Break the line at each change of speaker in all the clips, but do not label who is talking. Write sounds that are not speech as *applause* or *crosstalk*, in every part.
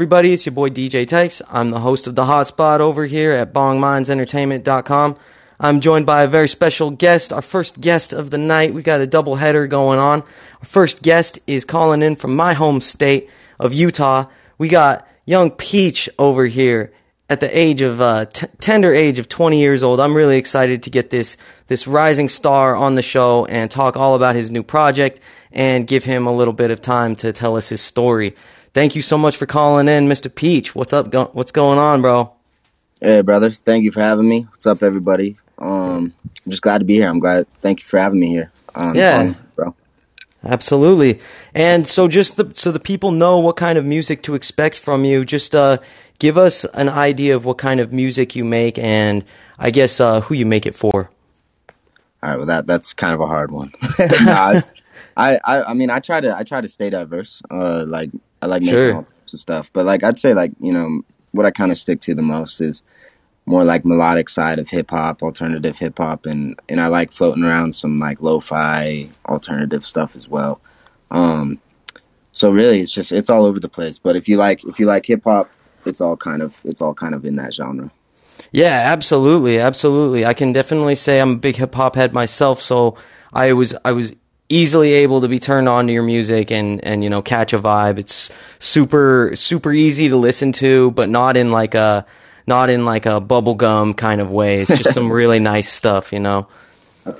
everybody? It's your boy DJ Tykes. I'm the host of the Hotspot over here at BongMindsEntertainment.com. I'm joined by a very special guest, our first guest of the night. We got a double header going on. Our first guest is calling in from my home state of Utah. We got young Peech over here at the age of uh, t- tender age of 20 years old. I'm really excited to get this this rising star on the show and talk all about his new project and give him a little bit of time to tell us his story. Thank you so much for calling in, Mr. Peech. What's up? Go- what's going on, bro?
Hey, brothers. Thank you for having me. What's up, everybody? Um, I'm just glad to be here. I'm glad. Thank you for having me here. Um,
Yeah.
um, bro.
Absolutely. And so just the, so the people know what kind of music to expect from you, just uh, give us an idea of what kind of music you make and I guess uh, who you make it for.
All right. Well, that that's kind of a hard one. *laughs* *laughs* Nah, I, I I mean I try to I try to stay diverse. Uh, like I like making
Sure.
all types of stuff, but like I'd say like you know what I kind of stick to the most is more like melodic side of hip hop, alternative hip hop, and and I like floating around some like lo-fi alternative stuff as well. Um, so really, it's just it's all over the place. But if you like if you like hip hop, it's all kind of it's all kind of in that genre.
Yeah, absolutely, absolutely. I can definitely say I'm a big hip hop head myself, so I was I was easily able to be turned on to your music and and you know catch a vibe. It's super super easy to listen to, but not in like a not in like a bubblegum kind of way. It's just some *laughs* really nice stuff, you know.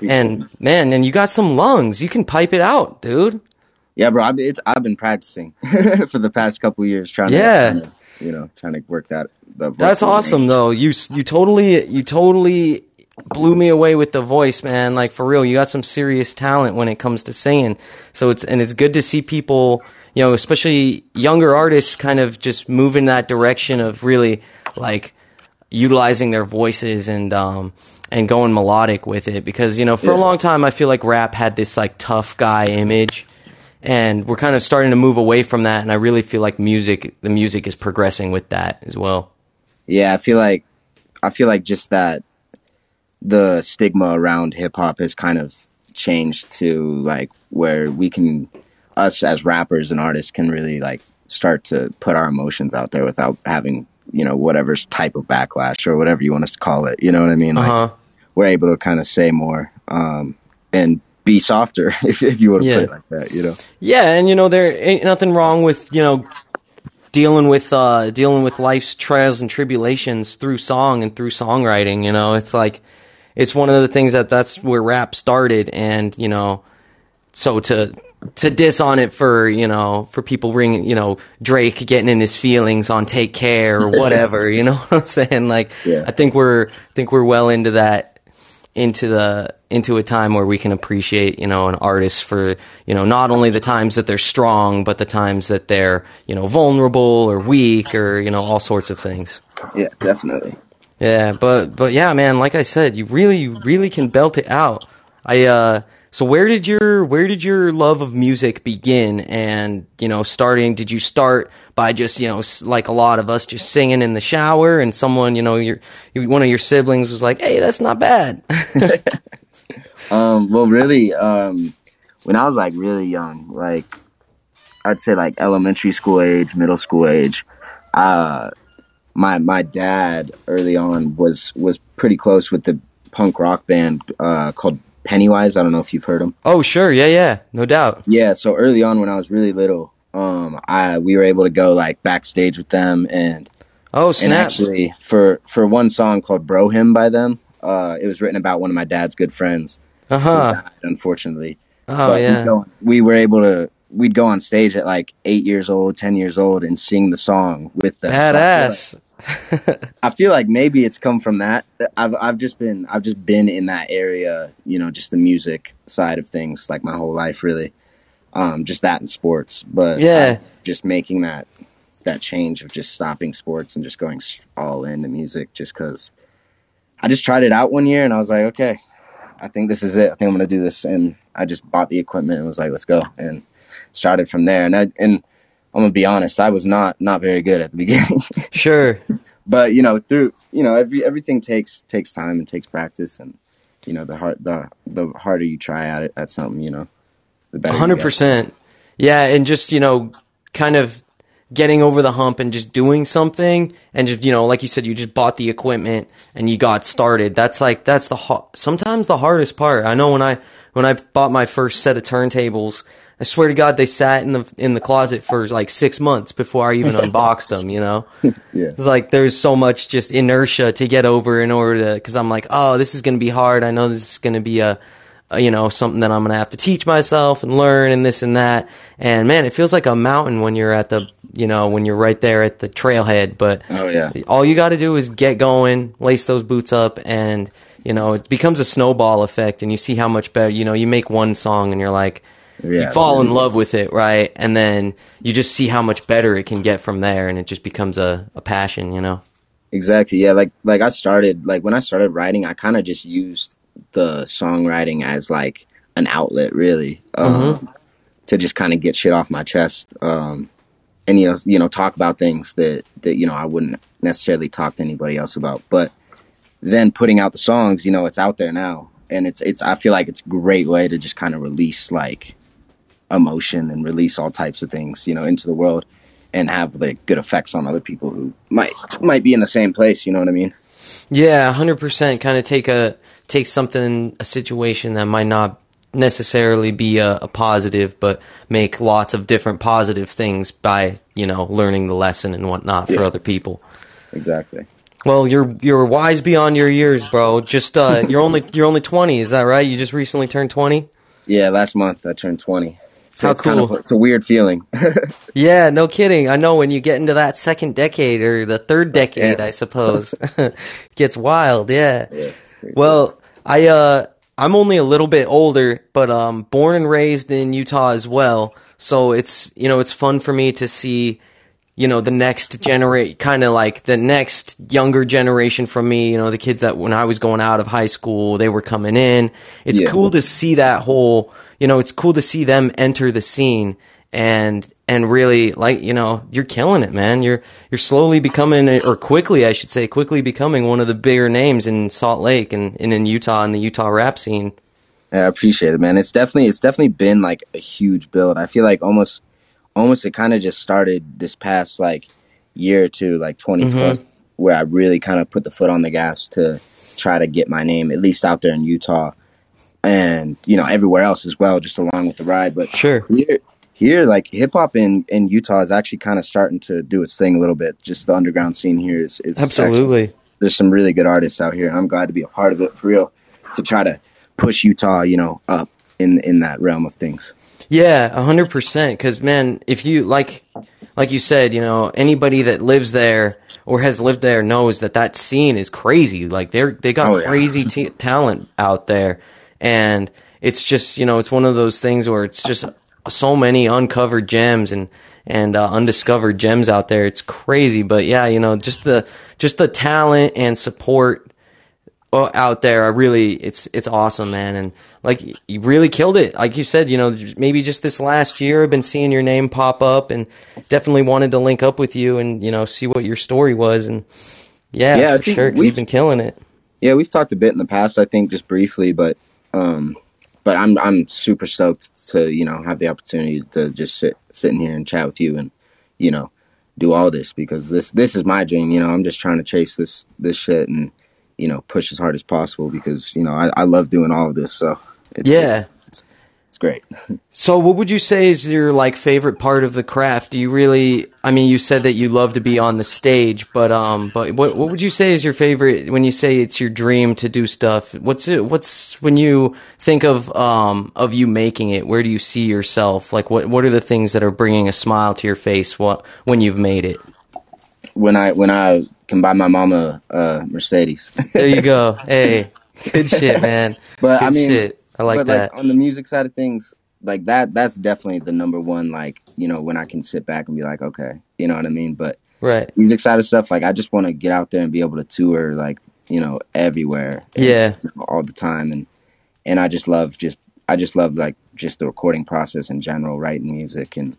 And man, and you got some lungs. You can pipe it out, dude.
Yeah, bro. I've, it's, I've been practicing *laughs* for the past couple years, trying
Yeah.
to, you know, trying to work that.
That's awesome
range.
though. You you totally you totally blew me away with the voice, man. Like for real, you got some serious talent when it comes to singing. So it's and it's good to see people, you know, especially younger artists kind of just move in that direction of really like utilizing their voices and um and going melodic with it because you know for a long time I feel like rap had this like tough guy image and we're kind of starting to move away from that and I really feel like music the music is progressing with that as well.
Yeah, I feel like I feel like just that the stigma around hip hop has kind of changed to like where we can us as rappers and artists can really like start to put our emotions out there without having you know whatever type of backlash or whatever you want us to call it. You know what I mean? Like
Uh-huh.
we're able to kind of say more um, and be softer *laughs* if, if you want to
Yeah.
put it like that. You know?
Yeah, and you know there ain't nothing wrong with you know dealing with uh dealing with life's trials and tribulations through song and through songwriting. You know, it's like it's one of the things that that's where rap started, and you know, so to to diss on it for you know for people ringing you know Drake getting in his feelings on Take Care or *laughs* whatever. you know *laughs* what I'm saying? Like
Yeah.
I think we're I think we're well into that into the into a time where we can appreciate you know an artist for you know not only the times that they're strong but the times that they're you know vulnerable or weak or you know all sorts of things
Yeah, definitely.
Yeah but but yeah man like i said you really really can belt it out. I uh so where did your where did your love of music begin? And you know starting did you start by just you know like a lot of us just singing in the shower and someone you know your one of your siblings was like hey that's not bad. *laughs* *laughs*
Um, well, really, um, when I was like really young, like I'd say like elementary school age, middle school age, uh, my my dad early on was was pretty close with the punk rock band uh, called Pennywise. I don't know if you've heard them.
Oh, sure. Yeah, yeah. No doubt.
Yeah, so early on when I was really little, um, I we were able to go like backstage with them and
Oh,
and
snap.
actually for for one song called Bro Hymn by them, uh, it was written about one of my dad's good friends.
Uh huh.
unfortunately.
Oh,
but
yeah.
go- we were able to we'd go on stage at like eight years old, ten years old, and sing the song with them. So I feel
Badass. *laughs*
I feel like maybe it's come from that. I've I've just been I've just been in that area, you know, just the music side of things, like my whole life, really. Um, just that in sports, but
Yeah.
uh, just making that that change of just stopping sports and just going all into music, just because I just tried it out one year and I was like, okay, I think this is it. I think I'm gonna do this, and I just bought the equipment and was like, let's go, and started from there. And I, and I'm gonna be honest, I was not not very good at the *laughs* beginning,
Sure.
but you know, through you know, every everything takes takes time and takes practice, and you know, the hard the the harder you try at it at something, you know, the better.
Hundred percent. Yeah, and just you know, kind of getting over the hump and just doing something and just you know like you said you just bought the equipment and you got started that's like that's the ho- sometimes the hardest part i know when i when i bought my first set of turntables i swear to god they sat in the in the closet for like six months before i even *laughs* unboxed them you know
Yeah.
it's like there's so much just inertia to get over in order to because i'm like oh this is going to be hard i know this is going to be a, a you know something that i'm going to have to teach myself and learn and this and that and man it feels like a mountain when you're at the you know when you're right there at the trailhead but
Oh yeah.
all you got to do is get going lace those boots up and you know it becomes a snowball effect and you see how much better you know you make one song and you're like
Yeah.
you fall in love with it right and then you just see how much better it can get from there and it just becomes a, a passion you know
Exactly. Yeah. Like like I started like when I started writing, I kind of just used the songwriting as like an outlet, really, um, to just kind of get shit off my chest, um, and you know you know talk about things that that you know I wouldn't necessarily talk to anybody else about. But then putting out the songs, you know, it's out there now, and it's it's I feel like it's a great way to just kind of release like emotion and release all types of things, you know, into the world and have like good effects on other people who might might be in the same place. You know what I mean?
Yeah, hundred percent. Kind of take a take something a situation that might not necessarily be a, a positive, but make lots of different positive things by you know learning the lesson and whatnot for
Yeah.
other people.
Exactly.
Well, you're you're wise beyond your years, bro. Just uh, you're only you're only twenty, is that right? You just recently turned twenty.
Yeah, last month I turned twenty. So
How
it's kind of it's a weird feeling. *laughs*
Yeah, no kidding. I know when you get into that second decade or the third decade,
Yeah.
I suppose, *laughs* gets wild. Yeah.
yeah.
Well, I uh I'm only a little bit older, but um born and raised in Utah as well. So it's you know, it's fun for me to see you know the next generate kind of like the next younger generation from me you know the kids that when i was going out of high school they were coming in it's
Yeah.
cool to see that whole you know it's cool to see them enter the scene and and really like you know you're killing it man you're you're slowly becoming or quickly i should say quickly becoming one of the bigger names in salt lake and, and in utah in the utah rap scene
Yeah, I appreciate it, man. It's definitely it's definitely been like a huge build. I feel like almost almost it kind of just started this past like year or two, like 2012, mm-hmm. where I really kind of put the foot on the gas to try to get my name at least out there in Utah and you know everywhere else as well, just along with the ride. But
sure
here, here like hip hop in in Utah is actually kind of starting to do its thing a little bit. Just the underground scene here is, is actually-
absolutely
there's some really good artists out here, and I'm glad to be a part of it for real. To try to push Utah, you know, up in in that realm of things.
Yeah, a hundred percent. Because man, if you like, like you said, you know, anybody that lives there or has lived there knows that that scene is crazy. Like they're they got
Oh, yeah.
crazy t- *laughs* talent out there, and it's just you know it's one of those things where it's just so many uncovered gems and and uh, undiscovered gems out there. It's crazy, but yeah, you know, just the just the talent and support out there. I really, it's it's awesome, man, and like you really killed it. Like you said, you know, maybe just this last year, I've been seeing your name pop up, and definitely wanted to link up with you and you know see what your story was, and yeah,
Yeah,
for sure, 'cause
we've-
you've been killing it.
Yeah, we've talked a bit in the past, I think, just briefly, but um, but I'm I'm super stoked to you know have the opportunity to just sit sit in here and chat with you and you know do all this because this this is my dream. You know, I'm just trying to chase this this shit and you know push as hard as possible because you know I, I love doing all of this. So it's,
Yeah.
it's, it's great. *laughs*
So, what would you say is your like favorite part of the craft? Do you really? I mean, you said that you love to be on the stage, but um, but what what would you say is your favorite when you say it's your dream to do stuff? What's it? What's when you think of um of you making it? Where do you see yourself? Like, what what are the things that are bringing a smile to your face? What when you've made it?
when I when I can buy my mama a Mercedes. *laughs*
There you go. hey, good *laughs* shit, man.
But
good
I mean,
shit. I like
but
that.
like on the music side of things, like that that's definitely the number one. Like you know when I can sit back and be like, okay, you know what I mean. But
right.
music side of stuff, like I just want to get out there and be able to tour, like you know everywhere, and,
Yeah.
you know, all the time, and and I just love just I just love like just the recording process in general, writing music and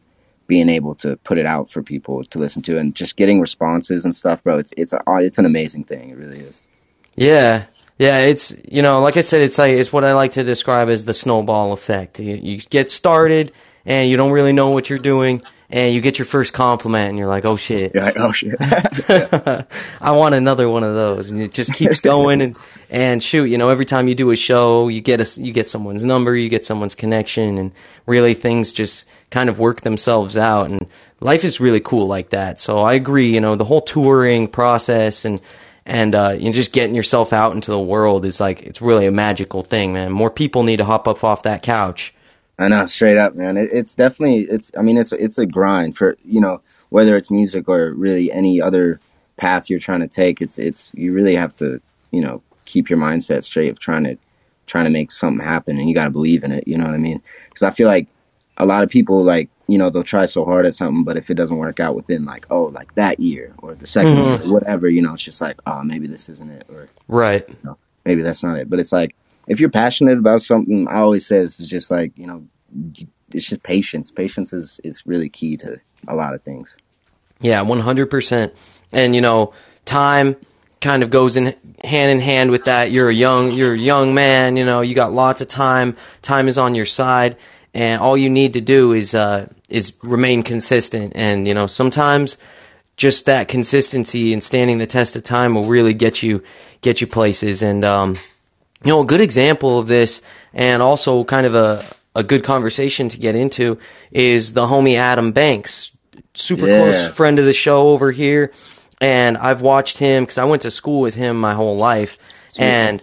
being able to put it out for people to listen to and just getting responses and stuff, bro. It's it's a, it's an amazing thing. It really is.
Yeah. Yeah, it's you know, like I said, it's like it's what I like to describe as the snowball effect. You, you get started and you don't really know what you're doing, and you get your first compliment and you're like, oh shit.
You're like, oh shit. *laughs*
I want another one of those. And it just keeps going and, and shoot, you know, every time you do a show, you get a, you get someone's number, you get someone's connection and really things just kind of work themselves out. And life is really cool like that. So I agree, you know, the whole touring process and, and uh, you know, just getting yourself out into the world is like it's really a magical thing, man. More people need to hop up off that couch.
I know, straight up, man. It, it's definitely it's. I mean, it's it's a grind for you know whether it's music or really any other path you're trying to take. It's it's you really have to you know keep your mindset straight of trying to trying to make something happen, and you got to believe in it. You know what I mean? Because I feel like a lot of people like you know they'll try so hard at something, but if it doesn't work out within like oh like that year or the 2nd
Mhm.
year, whatever, you know, it's just like oh maybe this isn't it or
Right.
maybe that's not it. But it's like if you're passionate about something, I always say it's just like you know, it's just patience. Patience is is really key to a lot of things.
Yeah, one hundred percent. And you know, time kind of goes in hand in hand with that. You're a young, you're a young man. You know, you got lots of time. Time is on your side, and all you need to do is uh, is remain consistent. And you know, sometimes just that consistency and standing the test of time will really get you get you places. And um, you know, a good example of this, and also kind of a a good conversation to get into is the homie Adam Banks, super
Yeah.
close friend of the show over here, and I've watched him because I went to school with him my whole life, and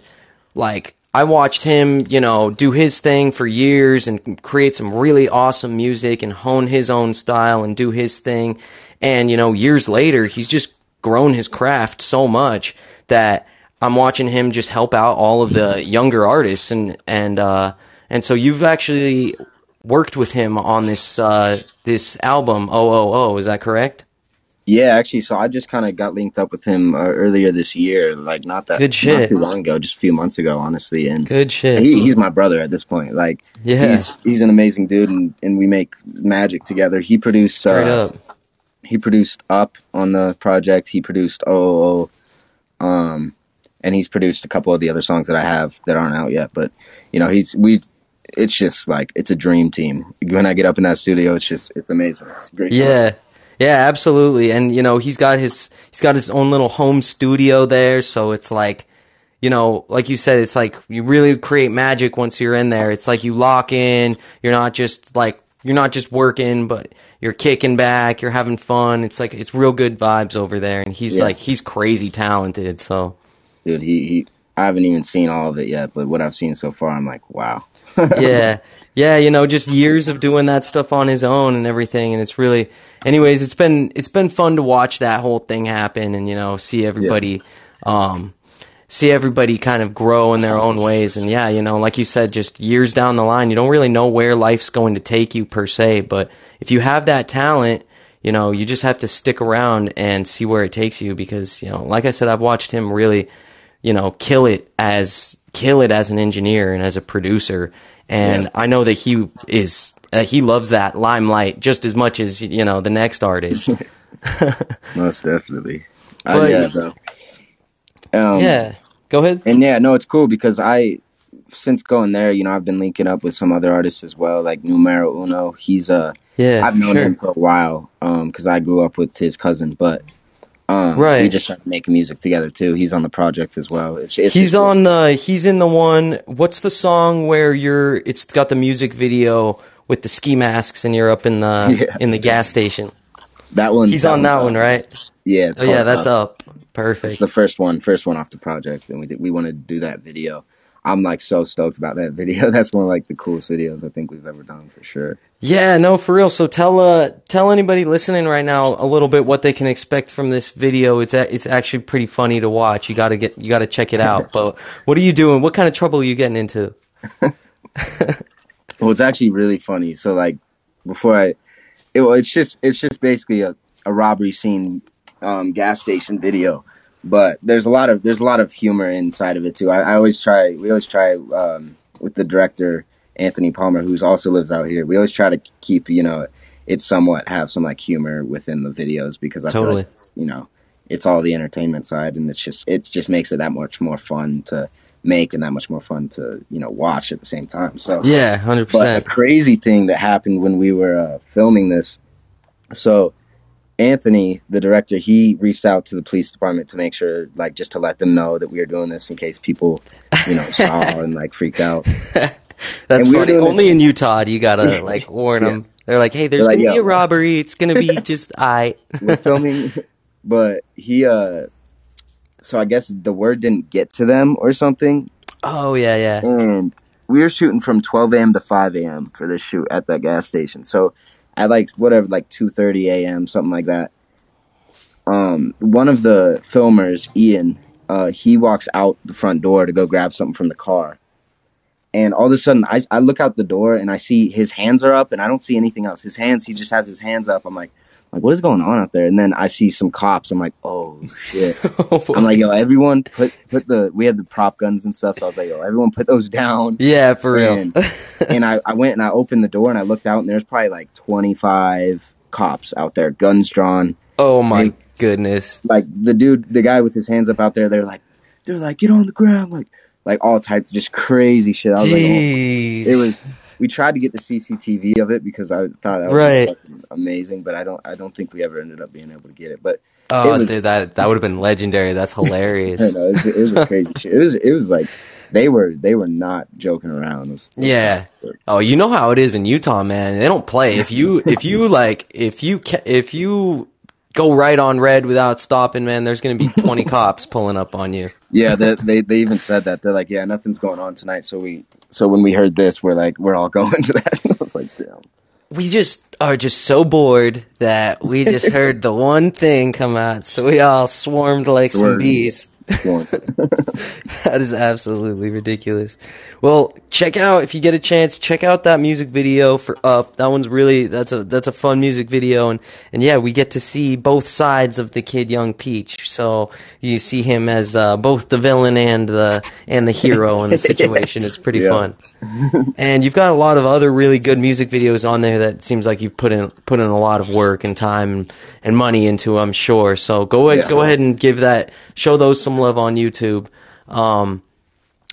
like I watched him, you know, do his thing for years and create some really awesome music and hone his own style and do his thing. And, you know, years later, he's just grown his craft so much that I'm watching him just help out all of the younger artists and, and, uh, and so you've actually worked with him on this, uh, this album, OOO, is that correct?
Yeah, actually, so I just kind of got linked up with him uh, earlier this year, like not that
Good shit.
not too long ago, just a few months ago, honestly. And
Good shit.
he, he's my brother at this point. Like,
Yeah.
he's he's an amazing dude, and, and we make magic together. He produced
Straight
uh,
up.
he produced Up on the project. He produced OOO, um, and he's produced a couple of the other songs that I have that aren't out yet. But you know, he's we. It's just like it's a dream team. When I get up in that studio, it's just it's amazing. It's great.
Yeah. Yeah, absolutely. And you know, he's got his he's got his own little home studio there, so it's like you know, like you said, it's like you really create magic once you're in there. It's like you lock in, you're not just like you're not just working, but you're kicking back, you're having fun. It's like it's real good vibes over there and he's
Yeah.
like he's crazy talented, so
dude. He, he I haven't even seen all of it yet, but what I've seen so far, I'm like, wow. *laughs*
yeah yeah you know just years of doing that stuff on his own and everything and it's really anyways it's been it's been fun to watch that whole thing happen and you know see everybody um see everybody kind of grow in their own ways and yeah you know like you said just years down the line you don't really know where life's going to take you per se but if you have that talent you know you just have to stick around and see where it takes you because you know like i said i've watched him really you know kill it as kill it as an engineer and as a producer and
Yeah.
i know that he is uh, he loves that limelight just as much as you know the next artist *laughs* *laughs*
Most definitely. Uh,
But-
yeah, bro. Um,
yeah go ahead
And yeah, no, it's cool because I, since going there, you know, I've been linking up with some other artists as well, like Numero Uno. He's uh,
yeah
I've known
sure.
him for a while, um, because I grew up with his cousin, but um,
Right.
we just started making music together too. He's on the project as well. It's, it's
he's on the he's in the one what's the song where you're it's got the music video with the ski masks and you're up in the *laughs*
Yeah.
in the gas station
that one.
he's on that one right
Yeah. It's
oh yeah that's
Up.
up perfect
It's the first one, first one off the project, and we did, we wanted to do that video. I'm like so stoked about that *laughs* video. That's one of like the coolest videos I think we've ever done for sure.
Yeah, no, for real. So tell uh tell anybody listening right now a little bit what they can expect from this video. It's a, it's actually pretty funny to watch. You got to get you got to check it out. *laughs* But what are you doing? What kind of trouble are you getting into? *laughs*
Well, it's actually really funny. So like before I, it, well, it's just it's just basically a, a robbery scene, um, gas station video. But there's a lot of there's a lot of humor inside of it too. I, I always try we always try um, with the director Anthony Palmer, who's also lives out here. We always try to keep you know it somewhat have some like humor within the videos because I
Totally.
feel like you know it's all the entertainment side and it's just it just makes it that much more fun to make and that much more fun to you know watch at the same time. So
Yeah, hundred
a
percent.
crazy thing that happened when we were uh, filming this So Anthony, the director, he reached out to the police department to make sure, like, just to let them know that we were doing this in case people, you know, saw *laughs* and like freaked out. *laughs*
That's
And
funny. Only
this-
in Utah do you gotta *laughs* like warn
Yeah.
them. They're like, hey, there's
They're like,
gonna be a robbery. It's gonna be just I.
We're filming, but he, uh, so I guess the word didn't get to them or something,
Oh yeah, yeah.
and we were shooting from 12 a.m. to 5 a.m. for this shoot at that gas station. So at like whatever, like 2:30 a.m. something like that. Um, one of the filmers, Ian, uh, he walks out the front door to go grab something from the car, and all of a sudden, I I look out the door and I see his hands are up, and I don't see anything else. His hands, he just has his hands up. I'm like. Like what is going on out there? And then I see some cops. I'm like, oh shit! *laughs* Oh, I'm like, yo, everyone put put the we had the prop guns and stuff. So I was like, yo, everyone put those down.
yeah, for real.
And, and I, I went and I opened the door and I looked out and there's probably like 25 cops out there, guns drawn.
oh my goodness.
Like the dude, the guy with his hands up out there, they're like, they're like, get on the ground, like, like all types just crazy shit. I was like, oh.
Jeez.
it was. We tried to get the CCTV of it because I thought that was
Right.
fucking amazing, but I don't. I don't think we ever ended up being able to get it. But
Oh,
was-
dude, that that would have been legendary. That's hilarious.
know, it, was, it was a crazy shit. It was. It was like they were. They were not joking around. Was-
Yeah. Oh, you know how it is in Utah, man. They don't play. If you if you *laughs* like if you ca- if you go right on red without stopping, man, there's gonna be 20 *laughs* cops pulling up on you.
Yeah, they, they they even said that they're like, yeah, nothing's going on tonight. So we so when we heard this, we're like, we're all *laughs* going to that. I was like, damn.
We just are just so bored that we just *laughs* heard the one thing come out, so we all swarmed like some bees.
Going. *laughs*
That is absolutely ridiculous. Well, check out if you get a chance, check out that music video for Up. That one's really that's a that's a fun music video and and yeah, we get to see both sides of the kid Young Peech. So you see him as uh, both the villain and the and the hero in the *laughs* situation. It's pretty
Yeah.
fun. And you've got a lot of other really good music videos on there that seems like you've put in put in a lot of work and time and, and money into, I'm sure. So go ahead,
Yeah.
go ahead and give that show those some love on YouTube. Um,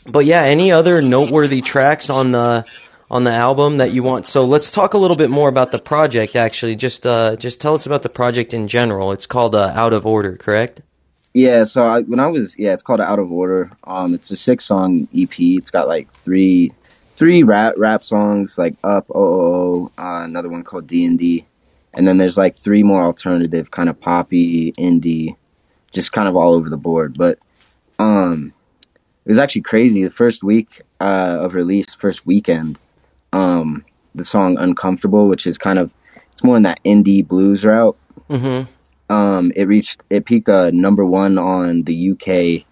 but yeah, any other noteworthy tracks on the on the album that you want? So let's talk a little bit more about the project. Actually, just uh, just tell us about the project in general. It's called uh, Out of Order, correct?
Yeah, so I, when I was yeah, it's called Out of Order. Um, it's a six song EP. It's got like three three rap rap songs like Up Oh uh, another one called D and D, and then there's like three more alternative kind of poppy indie, just kind of all over the board. But um, it was actually crazy. The first week uh, of release, first weekend, um, the song Uncomfortable, which is kind of it's more in that indie blues route
Mm-hmm.
um, it reached it peaked uh, number one on the UK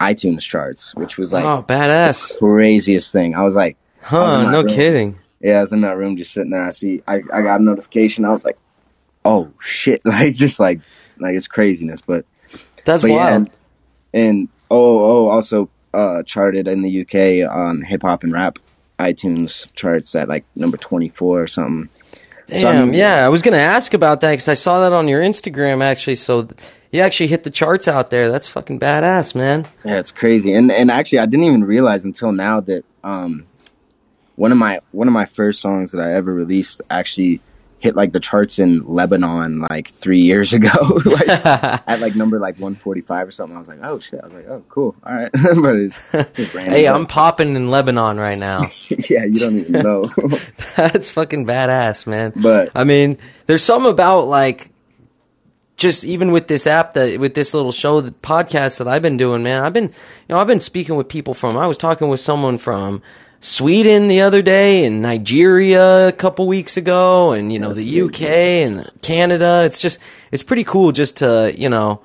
iTunes charts, which was like
oh, badass!
craziest thing. I was like, I was
Huh? No
room.
kidding.
yeah, I was in that room just sitting there. I see, I, I got a notification. I was like, oh shit, *laughs* like just like like it's craziness. But
That's
but yeah,
wild.
and, and oh oh also uh, charted in the UK on hip hop and rap iTunes charts at like number twenty four or something. So, I
Damn,
mean-
yeah. I was gonna ask about that because I saw that on your Instagram actually. So th- you actually hit the charts out there. That's fucking badass, man.
Yeah, it's crazy. And and actually I didn't even realize until now that um one of my one of my first songs that I ever released actually hit like the charts in Lebanon like 3 years ago. *laughs* like *laughs* at like number like 145 or something. I was like, "Oh shit." I was like, "Oh, cool. All right." *laughs* but it's, it's random.
hey, I'm popping in Lebanon right now.
yeah, you don't even know.
That's fucking badass, man.
but
I mean, there's something about like just even with this app that with this little show the podcast that I've been doing, man. I've been you know, I've been speaking with people from I was talking with someone from Sweden the other day and Nigeria a couple weeks ago and you know
That's
the UK and Canada. It's just it's pretty cool just to, you know,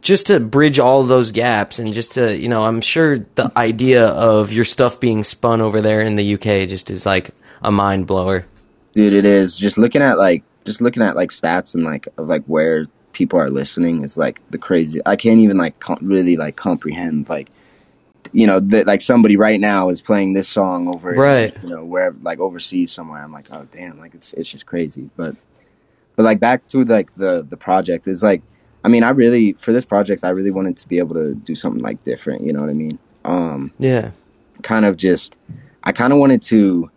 just to bridge all those gaps and just to, you know, I'm sure the idea of your stuff being spun over there in the UK just is like a mind blower.
dude it is just looking at like just looking at like stats and like of like where people are listening is like the crazy i can't even like com- really like comprehend like you know that like somebody right now is playing this song over
Right.
you know where like overseas somewhere i'm like oh damn like it's it's just crazy but but like back to like the the project is like i mean i really for this project i really wanted to be able to do something like different you know what i mean um
Yeah.
kind of just I kind of wanted to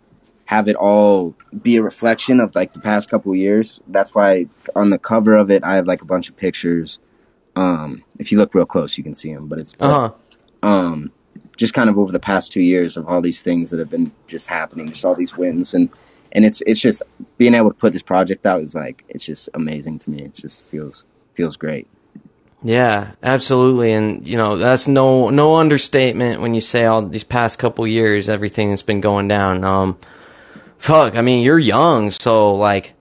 have it all be a reflection of like the past couple years. That's why on the cover of it, I have like a bunch of pictures. Um, if you look real close, you can see them, but it's
Uh huh.
um, just kind of over the past two years of all these things that have been just happening, just all these wins, and and it's it's just being able to put this project out is like it's just amazing to me. It just feels feels great.
Yeah, absolutely, and you know that's no no understatement when you say all these past couple years everything that's been going down. Um, fuck, I mean you're young, so like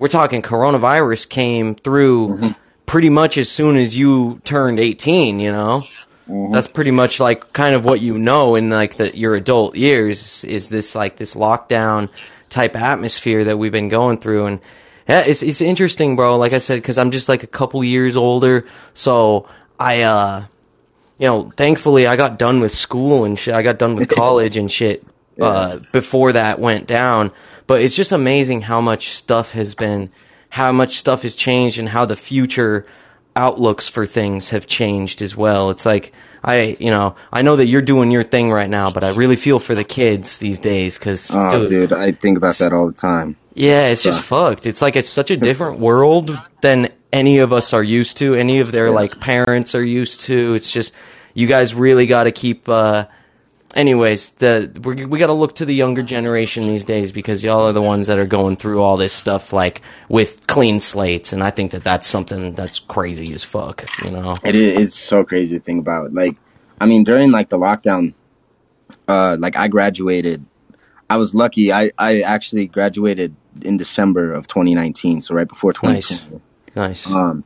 we're talking coronavirus came through pretty much as soon as you turned 18. You know, that's pretty much like kind of what you know in like the your adult years is this like this lockdown type atmosphere that we've been going through. And yeah it's it's interesting bro like i said cuz i'm just like a couple years older. So i uh you know thankfully i got done with school and shit. I got done with *laughs* college and shit uh before that went down. But it's just amazing how much stuff has been how much stuff has changed and how the future outlooks for things have changed as well. It's like I, you know, I know that you're doing your thing right now, but I really feel for the kids these days because,
Oh,
dude,
dude, I think about that all the time.
yeah, it's just fucked. It's like it's such a different world than any of us are used to. Any of their
Yes.
like parents are used to. It's just you guys really got to keep. uh Anyways, the we we got to look to the younger generation these days because y'all are the ones that are going through all this stuff like with clean slates, and I think that that's something that's crazy as fuck. You know.
It is so crazy to think about. Like, I mean, during like the lockdown, uh, like I graduated. I was lucky. I I actually graduated in December of 2019, so right before 2020.
Nice.
Um,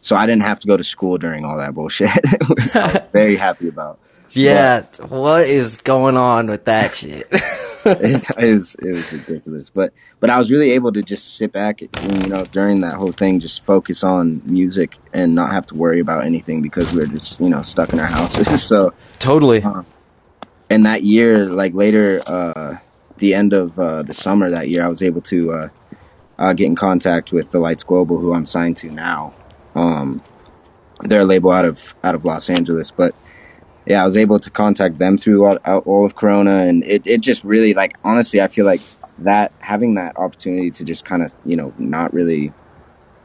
so I didn't have to go to school during all that bullshit. *laughs* I was very happy about.
Yeah, what is going on with that *laughs* shit?
it, it was it was ridiculous, but but I was really able to just sit back, and, you know, during that whole thing, just focus on music and not have to worry about anything because we were just you know stuck in our houses. *laughs* so
totally.
and that year, like later, uh, the end of uh, the summer that year, I was able to uh, uh, get in contact with the Lights Global, who I'm signed to now. Um, they're a label out of out of Los Angeles, but yeah, I was able to contact them through all, all of Corona, and it, it just really like honestly, I feel like that having that opportunity to just kind of you know not really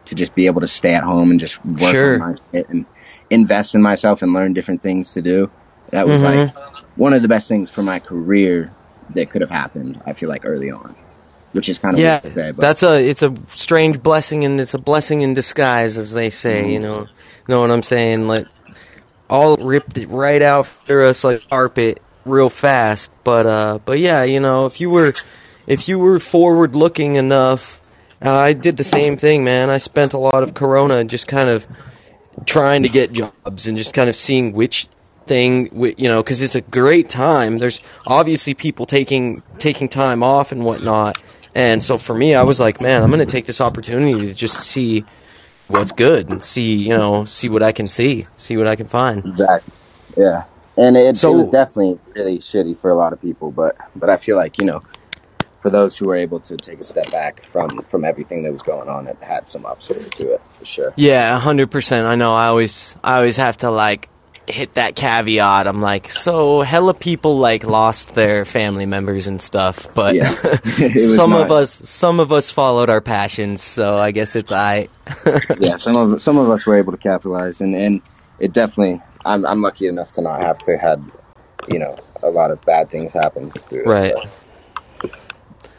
to just be able to stay at home and just work
Sure.
on my shit and invest in myself and learn different things to do. That was
Mhm.
like one of the best things for my career that could have happened. I feel like early on, which is kind of
yeah,
weird to say, but
that's a it's a strange blessing and it's a blessing in disguise, as they say.
Mm-hmm.
You know, know what I'm saying? Like all ripped it right out for us like carpet real fast. But uh, but yeah, you know, if you were if you were forward looking enough, uh, I did the same thing, man. I spent a lot of Corona just kind of trying to get jobs and just kind of seeing which thing you know because it's a great time there's obviously people taking taking time off and whatnot and so for me i was like man i'm gonna take this opportunity to just see what's good and see you know see what i can see see what i can find
exactly, yeah. And it,
So-
it was definitely really shitty for a lot of people, but but I feel like you know, for those who were able to take a step back from from everything that was going on, it had some upside to it for sure.
yeah 100% i know i always i always have to like hit that caveat i'm like so hella people like lost their family members and stuff but
Yeah. *laughs* *laughs*
Some of us some of us followed our passions so i guess it's i *laughs*
yeah, some of some of us were able to capitalize, and and it definitely. I'm I'm lucky enough to not have to had, you know, a lot of bad things happen. through it,
Right.
but-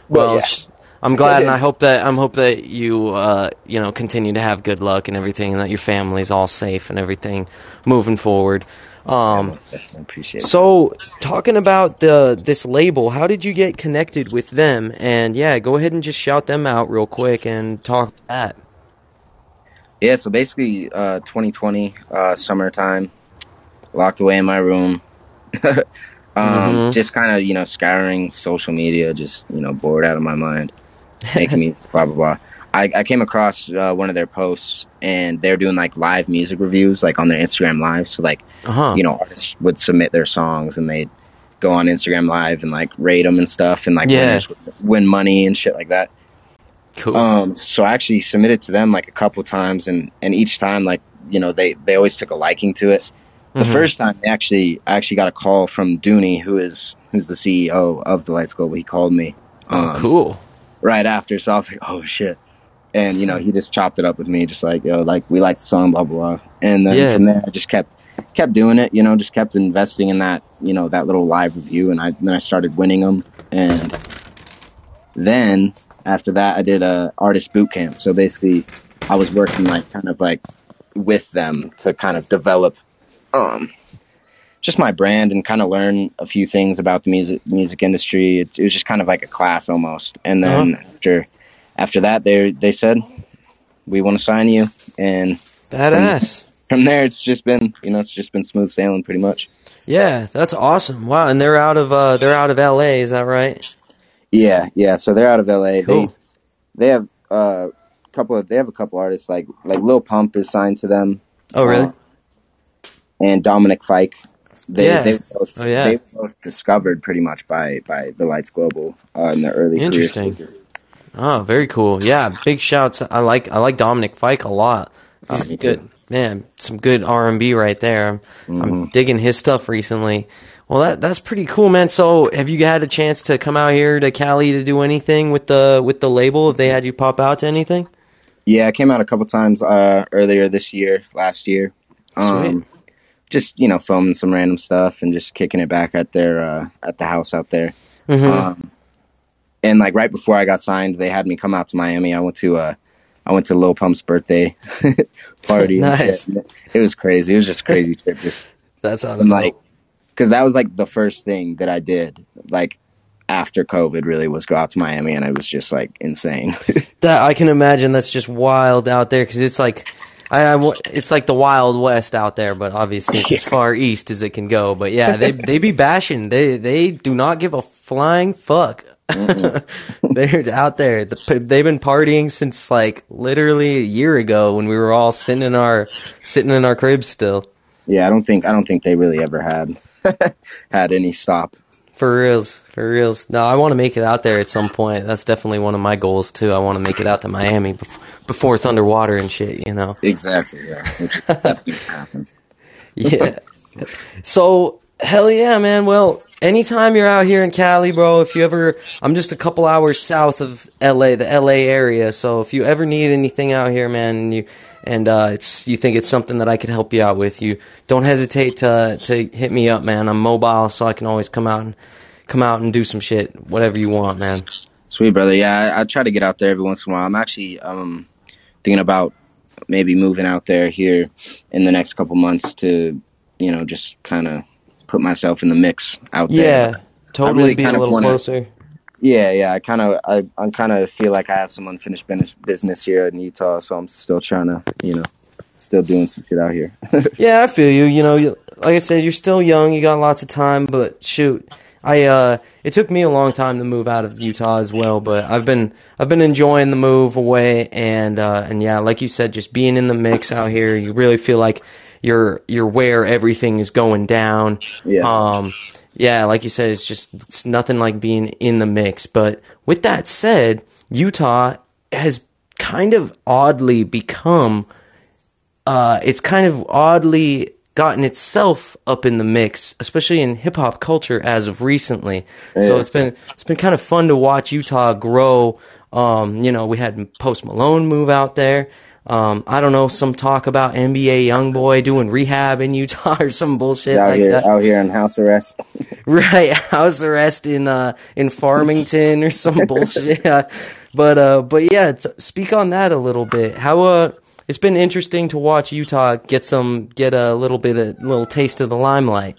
well
yeah.
sh- i'm glad and i hope that i'm hope that you uh you know continue to have good luck and everything and that your family's all safe and everything moving forward. Um
appreciate it.
so talking about the this label how did you get connected with them? And yeah go ahead and just shout them out real quick and talk that.
Yeah, so basically, uh, 2020 uh, summertime, locked away in my room, *laughs* um,
Mhm.
just kind of you know scouring social media, just you know bored out of my mind, *laughs* making me blah blah blah. I, I came across uh, one of their posts, and they're doing like live music reviews, like on their Instagram live. So like
uh-huh
you know artists would submit their songs, and they'd go on Instagram live and like rate them and stuff, and like
Yeah.
win money and shit like that.
cool
Um, so I actually submitted to them like a couple times, and and each time like you know they they always took a liking to it. The
Mhm.
first time, they actually I actually got a call from Dooney, who is who's the CEO of the Lights Global. He called me Um,
Oh, cool.
Right after. So I was like, oh shit. And you know, he just chopped it up with me, just like, yo, like we like the song, blah blah blah. And then
Yeah.
from there, I just kept kept doing it. You know, just kept investing in that, you know, that little live review, and I then I started winning them. And then after that, I did a artist boot camp. So basically, I was working like kind of like with them to kind of develop, um, just my brand and kind of learn a few things about the music music industry. It, it was just kind of like a class almost. And then after after that, they they said we want to sign you, and
Badass.
from there, it's just been you know it's just been smooth sailing pretty much.
Yeah, that's awesome. Wow, and they're out of uh they're out of LA, is that right?
Yeah, yeah. So they're out of LA.
Cool.
They they have uh, a couple of they have a couple artists like like Lil Pump is signed to them.
Oh, really?
Uh, and Dominic Fike. They
Yeah.
they were both
Oh, yeah.
they both discovered pretty much by by the Lights Global uh, in the early
Interesting. Oh, very cool. Yeah, big shouts. I like I like Dominic Fike a lot.
Oh, me too.
good. Man, some good R and B right there. I'm, I'm
Mm-hmm.
digging his stuff recently. Well, that that's pretty cool, man. So, have you had a chance to come out here to Cali to do anything with the with the label? Have they had you pop out to anything?
Yeah, I came out a couple times uh, earlier this year, last year. Um, just you know, filming some random stuff and just kicking it back at their uh, at the house out there.
Mhm.
Um, and like right before I got signed, they had me come out to Miami. I went to uh, I went to Lil Pump's birthday *laughs* party.
Nice.
It was crazy. It was just crazy trip. Just *laughs*
That sounds
and like, because that was like the first thing that I did. Like after COVID, really was go out to Miami, and it was just like insane. *laughs*
That I can imagine that's just wild out there because it's like, I, I it's like the Wild West out there, but obviously it's as far east as it can go. But yeah, they they be bashing. They they do not give a flying fuck. *laughs* They're out there. They've been partying since like literally a year ago when we were all sitting in our sitting in our cribs still.
yeah, I don't think I don't think they really ever had *laughs* had any stop.
For reals, for reals. No, I want to make it out there at some point. That's definitely one of my goals too. I want to make it out to Miami bef- before it's underwater and shit. You know.
Exactly. Yeah, which is *laughs* definitely happen.
yeah. So hell yeah, man. Well, anytime you're out here in Cali, bro, if you ever, I'm just a couple hours south of LA, the LA area. So if you ever need anything out here, man, you and uh, it's you think it's something that I could help you out with, you don't hesitate to to hit me up, man. I'm mobile, so I can always come out and come out and do some shit, whatever you want, man.
Sweet brother. Yeah, I, I try to get out there every once in a while. I'm actually um thinking about maybe moving out there here in the next couple months to you know just kind of put myself in the mix out there.
Yeah, totally
really
be a little
wanna-
closer.
Yeah, yeah. I kind of, I, I kind of feel like I have some unfinished business, business here in Utah, so I'm still trying to, you know, still doing some shit out here. *laughs*
Yeah, I feel you. You know, like I said, you're still young. You got lots of time, but shoot, I uh, it took me a long time to move out of Utah as well. But I've been I've been enjoying the move away, and uh, and yeah, like you said, just being in the mix out here, you really feel like you're you're where everything is going down.
Yeah.
Um, yeah, like you said, it's just it's nothing like being in the mix. But with that said, Utah has kind of oddly become uh, it's kind of oddly gotten itself up in the mix, especially in hip hop culture as of recently. So it's been it's been kind of fun to watch Utah grow. Um, you know, we had Post Malone move out there. Um, I don't know, some talk about NBA young boy doing rehab in Utah *laughs* or some bullshit
out
like
here,
that.
out here in house arrest. *laughs*
Right, house arrest in uh in Farmington or some *laughs* bullshit. But uh but yeah, speak on that a little bit. How uh it's been interesting to watch Utah get some get a little bit of little taste of the limelight.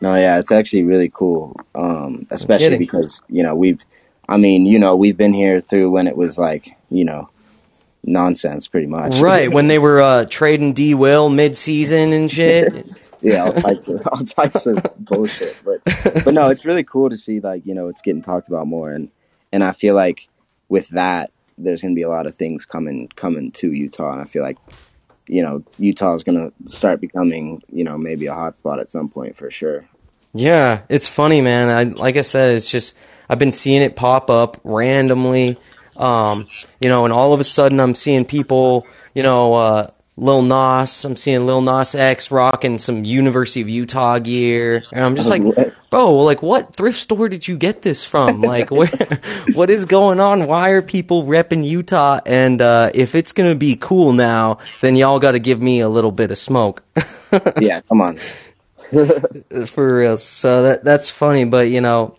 No, yeah, it's actually really cool. Um, especially because you know we've, I mean, you know, we've been here through when it was like, you know, nonsense, pretty much. *laughs*
Right, when they were uh trading D Will mid season and shit. *laughs*
yeah, all types of all types of bullshit. But but no, it's really cool to see like you know it's getting talked about more, and and I feel like with that there's going to be a lot of things coming coming to Utah, and I feel like you know Utah is going to start becoming you know maybe a hot spot at some point for sure.
Yeah, it's funny, man. I like I said, it's just I've been seeing it pop up randomly, um, you know, and all of a sudden I'm seeing people, you know, uh, Lil Nas. I'm seeing Lil Nas X rocking some University of Utah gear, and I'm just like, bro, like what thrift store did you get this from? *laughs* Like where, what is going on? Why are people repping Utah? And uh, if it's gonna be cool now, then y'all got to give me a little bit of smoke. *laughs*
yeah, come on. *laughs*
For real. So that that's funny, but you know,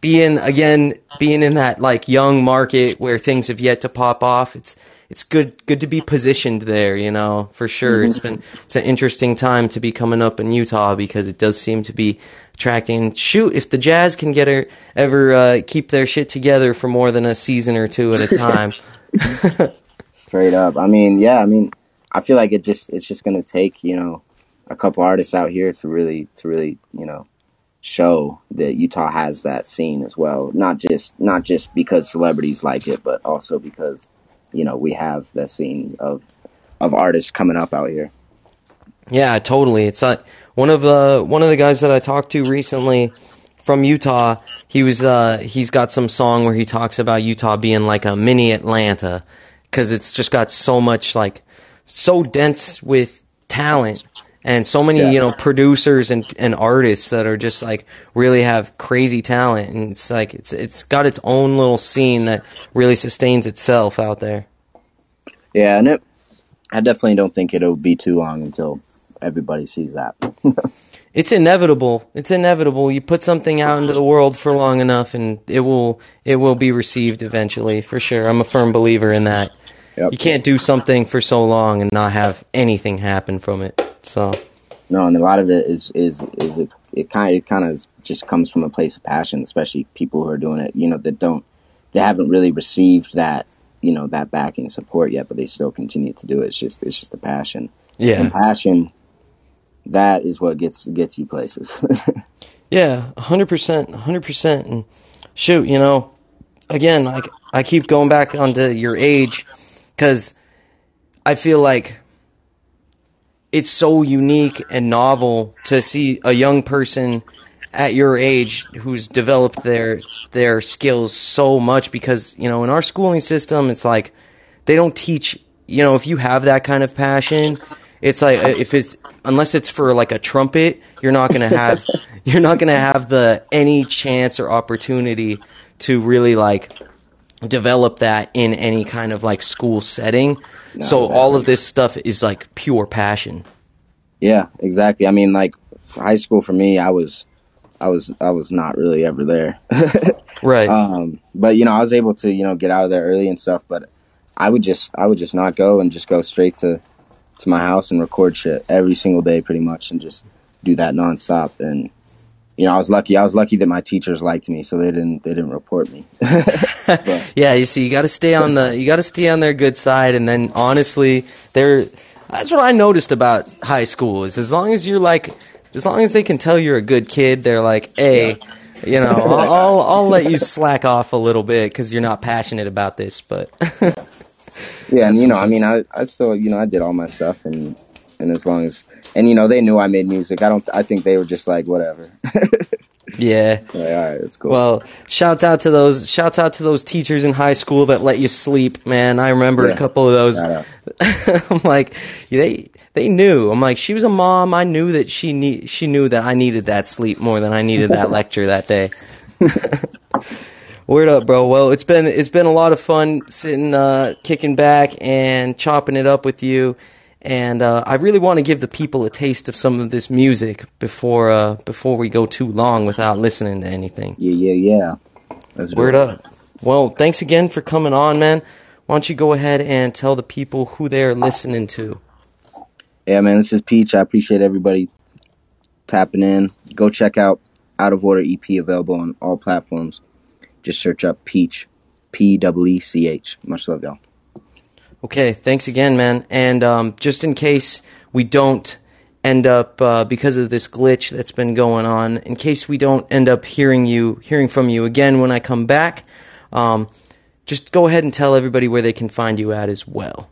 being again being in that like young market where things have yet to pop off, it's it's good good to be positioned there, you know, for sure. Mm-hmm. It's been it's an interesting time to be coming up in Utah because it does seem to be attracting. Shoot, if the Jazz can get her, ever uh, keep their shit together for more than a season or two at a time. *laughs*
Straight up. I mean, yeah, I mean, I feel like it just it's just going to take, you know, a couple artists out here to really to really, you know, show that Utah has that scene as well. Not just not just because celebrities like it, but also because you know we have that scene of of artists coming up out here.
Yeah, totally. It's one of the one of the guys that I talked to recently from Utah. He was uh, he's got some song where he talks about Utah being like a mini Atlanta because it's just got so much like so dense with talent and so many yeah. you know producers and, and artists that are just like really have crazy talent. And it's like it's it's got its own little scene that really sustains itself out there.
Yeah and it i definitely don't think it'll be too long until everybody sees that. *laughs*
It's inevitable. It's inevitable. You put something out into the world for long enough and it will it will be received eventually for sure. I'm a firm believer in that. Yep. you can't do something for so long and not have anything happen from it so
no, and a lot of it is is is it, it kind of it kind of just comes from a place of passion, especially people who are doing it. You know that don't they haven't really received that you know that backing support yet, but they still continue to do it. It's just it's just a passion.
Yeah,
and passion. That is what gets gets you places. *laughs*
yeah, hundred percent, hundred percent. And shoot, you know, again, like I keep going back onto your age because I feel like it's so unique and novel to see a young person at your age who's developed their their skills so much because you know in our schooling system it's like they don't teach you know if you have that kind of passion it's like uh, if it's unless it's for like a trumpet you're not going to have *laughs* you're not going to have the any chance or opportunity to really like develop that in any kind of like school setting. No, so exactly. all of this stuff is like pure passion.
Yeah, exactly. I mean, like high school for me, I was, I was, I was not really ever there. *laughs*
right.
Um, but you know, I was able to, you know, get out of there early and stuff. But I would just, I would just not go and just go straight to, to my house and record shit every single day, pretty much, and just do that nonstop. And you know, I was lucky. I was lucky that my teachers liked me, so they didn't they didn't report me. *laughs* *laughs*
yeah, you see, you got to stay on the you got to stay on their good side, and then honestly, they're that's what I noticed about high school is as long as you're like as long as they can tell you're a good kid, they're like, hey. Yeah. You know, I'll, *laughs* I'll, I'll let you slack off a little bit because you're not passionate about this, but
yeah, and you know, I mean, I I still you know I did all my stuff, and and as long as and you know they knew I made music. I don't. I think they were just like whatever. *laughs*
yeah. *laughs*
Like, all right, that's cool.
Well, shouts out to those. Shouts out to those teachers in high school that let you sleep. Man, I remember yeah. a couple of those. *laughs* I'm like, they they knew. I'm like, she was a mom. I knew that she need. She knew that I needed that sleep more than I needed that lecture that day. Word up, bro. Well, it's been it's been a lot of fun sitting, uh, kicking back and chopping it up with you and uh, I really want to give the people a taste of some of this music before uh, before we go too long without listening to anything.
Yeah, yeah, yeah.
That's Word up. Well, thanks again for coming on, man. Why don't you go ahead and tell the people who they're listening to?
Yeah, man. This is Peech. I appreciate everybody tapping in. Go check out Out of Order EP available on all platforms. Just search up Peech, P W E C H. Much love, y'all.
Okay, thanks again, man. And um, just in case we don't end up uh, because of this glitch that's been going on, in case we don't end up hearing you, hearing from you again when I come back, um, just go ahead and tell everybody where they can find you at as well.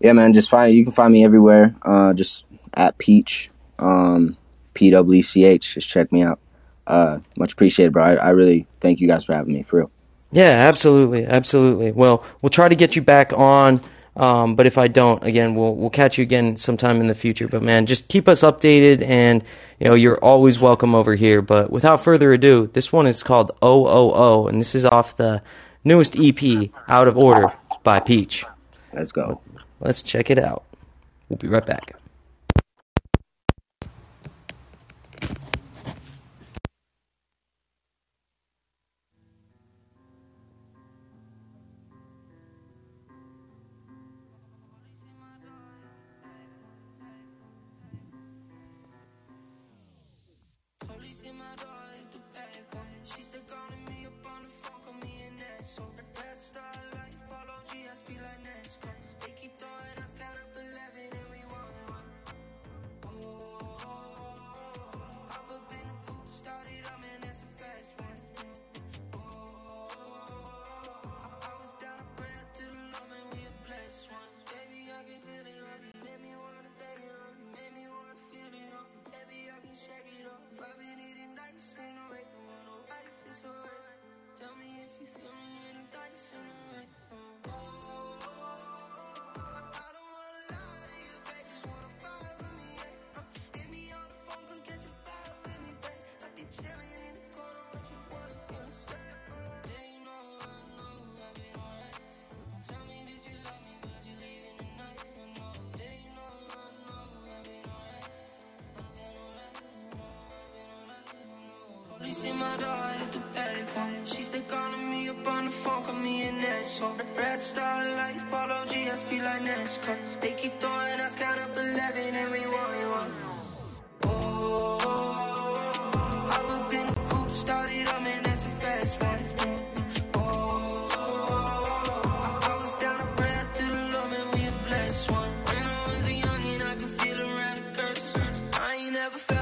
Yeah, man. Just find you can find me everywhere. Uh, just at Peech, um, P W C H. Just check me out. Uh, much appreciated, bro. I, I really thank you guys for having me. For real.
Yeah, absolutely, absolutely. Well, we'll try to get you back on Um, but if I don't, again, we'll we'll catch you again sometime in the future. But man, just keep us updated, and you know you're always welcome over here. But without further ado, this one is called OOO, and this is off the newest EP, Out of Order by Peech.
Let's go.
Let's check it out. We'll be right back.
In my door, hit the back on it. She said calling me up on the phone, call me an asshole. Red star life, follow GS, be like NASCAR. They keep throwing us, count up 11 and we won one. Oh, hop up in the coupe, started up, that's a fast one. Oh, I,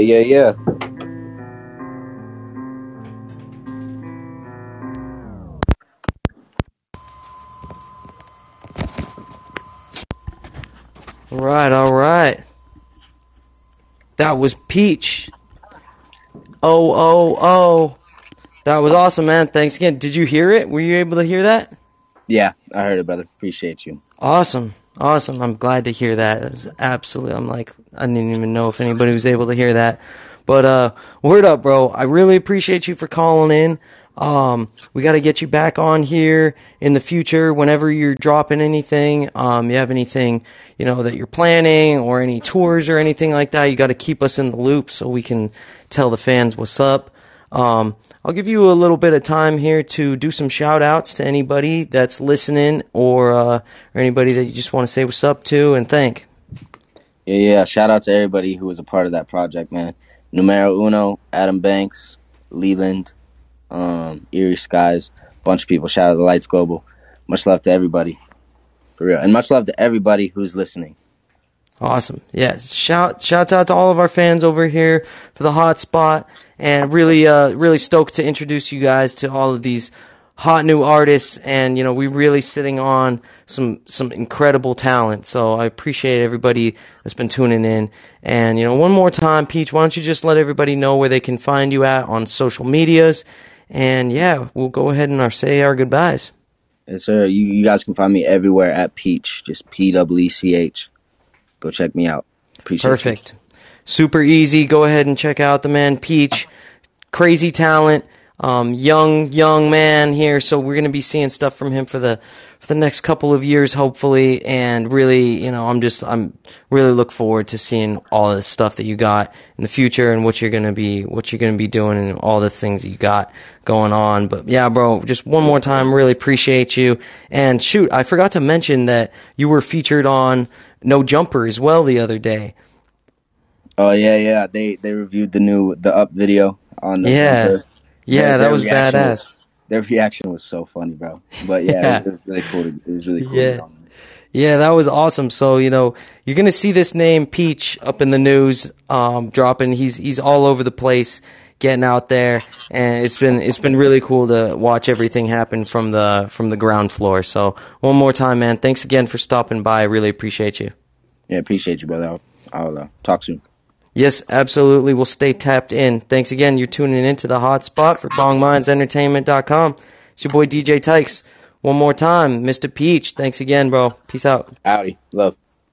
Yeah, yeah, yeah.
All right, all right. That was Peech. Oh, oh, oh. That was awesome, man. Thanks again. Did you hear it? Were you able to hear that?
Yeah, I heard it, brother. Appreciate you.
Awesome. Awesome. I'm glad to hear that. It was absolutely, I'm like, I didn't even know if anybody was able to hear that. But, uh, word up, bro. I really appreciate you for calling in. Um, we got to get you back on here in the future whenever you're dropping anything. Um, you have anything, you know, that you're planning or any tours or anything like that, you got to keep us in the loop so we can tell the fans what's up. Um, I'll give you a little bit of time here to do some shout outs to anybody that's listening or, uh, or anybody that you just want to say what's up to and thank.
Yeah, yeah. Shout out to everybody who was a part of that project, man. Numero Uno, Adam Banks, Leland, um, Erie Skies, bunch of people. Shout out to Lights Global. Much love to everybody. For real. And much love to everybody who's listening.
Awesome. Yes. Shout shouts out to all of our fans over here for the hot spot and really uh really stoked to introduce you guys to all of these hot new artists and you know we're really sitting on some some incredible talent. So I appreciate everybody that's been tuning in. And you know one more time Peech, why don't you just let everybody know where they can find you at on social medias and yeah, we'll go ahead and our say our goodbyes.
Yes, sir. You, you guys can find me everywhere at Peech, just P W E C H. Go check me out. Appreciate you.
Perfect. Super easy. Go ahead and check out the man Peech. Crazy talent. Um, young young man here. So we're going to be seeing stuff from him for the for the next couple of years, hopefully. And really, you know, I'm just I'm really look forward to seeing all the stuff that you got in the future and what you're going to be what you're going to be doing and all the things you got going on. But yeah, bro, just one more time, really appreciate you. And shoot, I forgot to mention that you were featured on No Jumper as well the other day.
Oh yeah, yeah. They they reviewed the new the up video on the
Yeah.
Twitter.
Yeah, that was badass.
was- their reaction was so funny, bro. But yeah, *laughs*
Yeah.
It, was really cool. To, it was really cool.
Yeah.
To be on.
Yeah, that was awesome. So you know, you're gonna see this name Peech up in the news, um, dropping. He's he's all over the place, getting out there, and it's been it's been really cool to watch everything happen from the from the ground floor. So one more time, man, thanks again for stopping by. I really appreciate you.
Yeah, appreciate you, brother. I'll, I'll uh, talk soon.
Yes, absolutely. We'll stay tapped in. Thanks again. You're tuning in to the hot spot for bongmindsentertainment.com. It's your boy DJ Tykes. One more time, Mr. Peech. Thanks again, bro. Peace out.
Howdy, love.